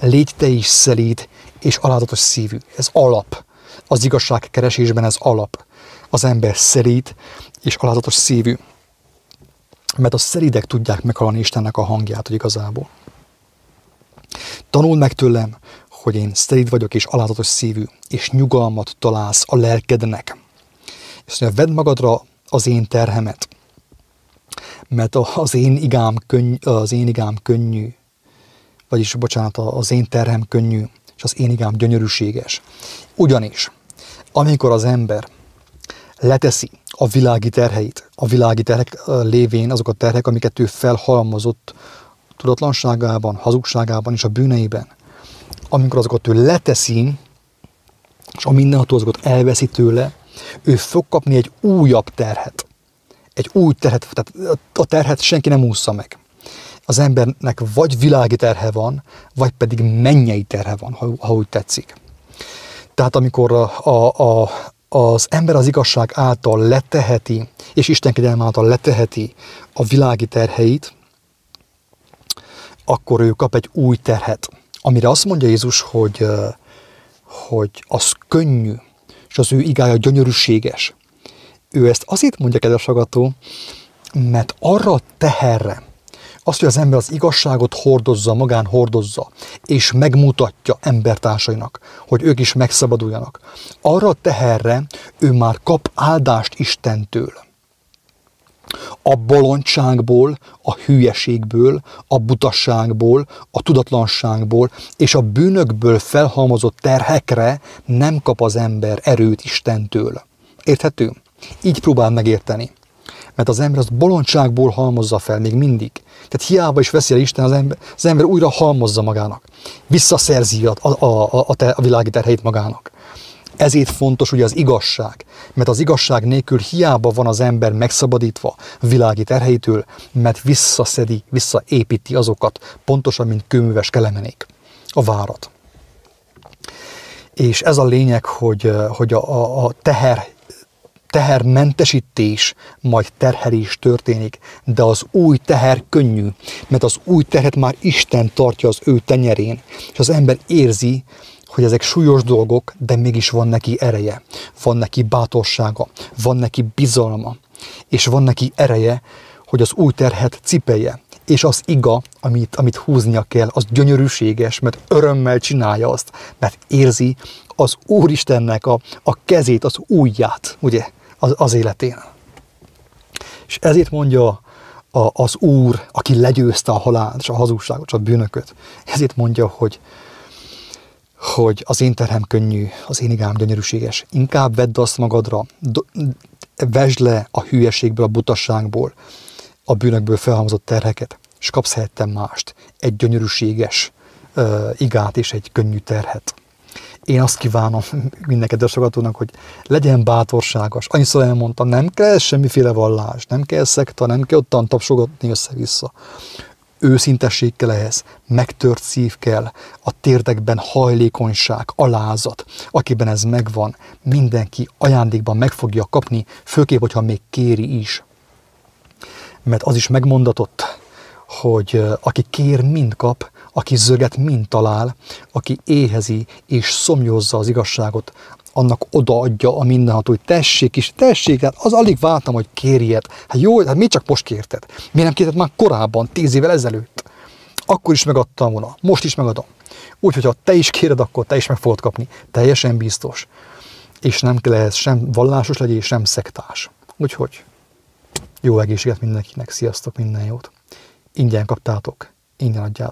Légy te is szelíd, és alázatos szívű. Ez alap. Az igazság keresésben ez alap. Az ember szelíd, és alázatos szívű. Mert a szelídek tudják meghallani Istennek a hangját, hogy igazából. Tanuld meg tőlem, hogy én szelíd vagyok és alázatos szívű, és nyugalmat találsz a lelkednek. És mondja, vedd magadra az én terhemet, mert az én igám, könny, az én igám könnyű, vagyis, bocsánat, az én terhem könnyű, és az én igám gyönyörűséges. Ugyanis, amikor az ember leteszi a világi terheit, a világi terhek lévén azok a terhek, amiket ő felhalmozott tudatlanságában, hazugságában és a bűneiben, amikor azokat ő leteszi, és a mindenható azokat elveszi tőle, ő fog kapni egy újabb terhet. Egy új terhet, tehát a terhet senki nem ússza meg. Az embernek vagy világi terhe van, vagy pedig mennyei terhe van, ha, ha úgy tetszik. Tehát amikor a, a, a, az ember az igazság által leteheti, és Isten kegyelme által leteheti a világi terheit, akkor ő kap egy új terhet. Amire azt mondja Jézus, hogy, hogy az könnyű, és az ő igája gyönyörűséges. Ő ezt azért mondja, kedves agató, mert arra teherre, azt, hogy az ember az igazságot hordozza, magán hordozza, és megmutatja embertársainak, hogy ők is megszabaduljanak. Arra teherre ő már kap áldást Istentől a bolondságból, a hülyeségből, a butasságból, a tudatlanságból és a bűnökből felhalmozott terhekre nem kap az ember erőt Istentől. Érthető? Így próbál megérteni. Mert az ember azt bolondságból halmozza fel még mindig. Tehát hiába is veszi el Isten, az ember, az ember újra halmozza magának. Visszaszerzi a, a, a, a, a világi terheit magának. Ezért fontos ugye az igazság, mert az igazság nélkül hiába van az ember megszabadítva világi terheitől, mert visszaszedi, visszaépíti azokat, pontosan, mint kőműves kelemenék, a várat. És ez a lényeg, hogy, hogy a, a, a teher tehermentesítés, majd terhelés történik, de az új teher könnyű, mert az új terhet már Isten tartja az ő tenyerén, és az ember érzi, hogy ezek súlyos dolgok, de mégis van neki ereje, van neki bátorsága, van neki bizalma, és van neki ereje, hogy az új terhet cipelje, és az iga, amit, amit húznia kell, az gyönyörűséges, mert örömmel csinálja azt, mert érzi az Úristennek a, a kezét, az újját, ugye, az, az életén. És ezért mondja a, az Úr, aki legyőzte a halált és a hazugságot és a bűnököt, ezért mondja, hogy, hogy az én terhem könnyű, az én igám gyönyörűséges. Inkább vedd azt magadra, do, vesd le a hülyeségből, a butasságból, a bűnökből felhalmozott terheket, és kapsz helyettem mást, egy gyönyörűséges uh, igát és egy könnyű terhet. Én azt kívánom minden kedves hogy legyen bátorságos. Annyiszor elmondtam, nem kell semmiféle vallás, nem kell szekta, nem kell ottan tapsogatni össze-vissza őszintesség kell ehhez, megtört szív kell, a térdekben hajlékonyság, alázat, akiben ez megvan, mindenki ajándékban meg fogja kapni, főképp, hogyha még kéri is. Mert az is megmondatott, hogy aki kér, mind kap, aki zöget, mind talál, aki éhezi és szomjózza az igazságot, annak odaadja a mindenható, hogy tessék is, tessék, hát az alig vártam, hogy kérjed. Hát jó, hát mi csak most kérted? Miért nem kérted már korábban, tíz évvel ezelőtt? Akkor is megadtam volna, most is megadom. Úgyhogy ha te is kéred, akkor te is meg fogod kapni. Teljesen biztos. És nem kell ehhez sem vallásos legyél, sem szektás. Úgyhogy jó egészséget mindenkinek, sziasztok, minden jót. Ingyen kaptátok, ingyen adjátok.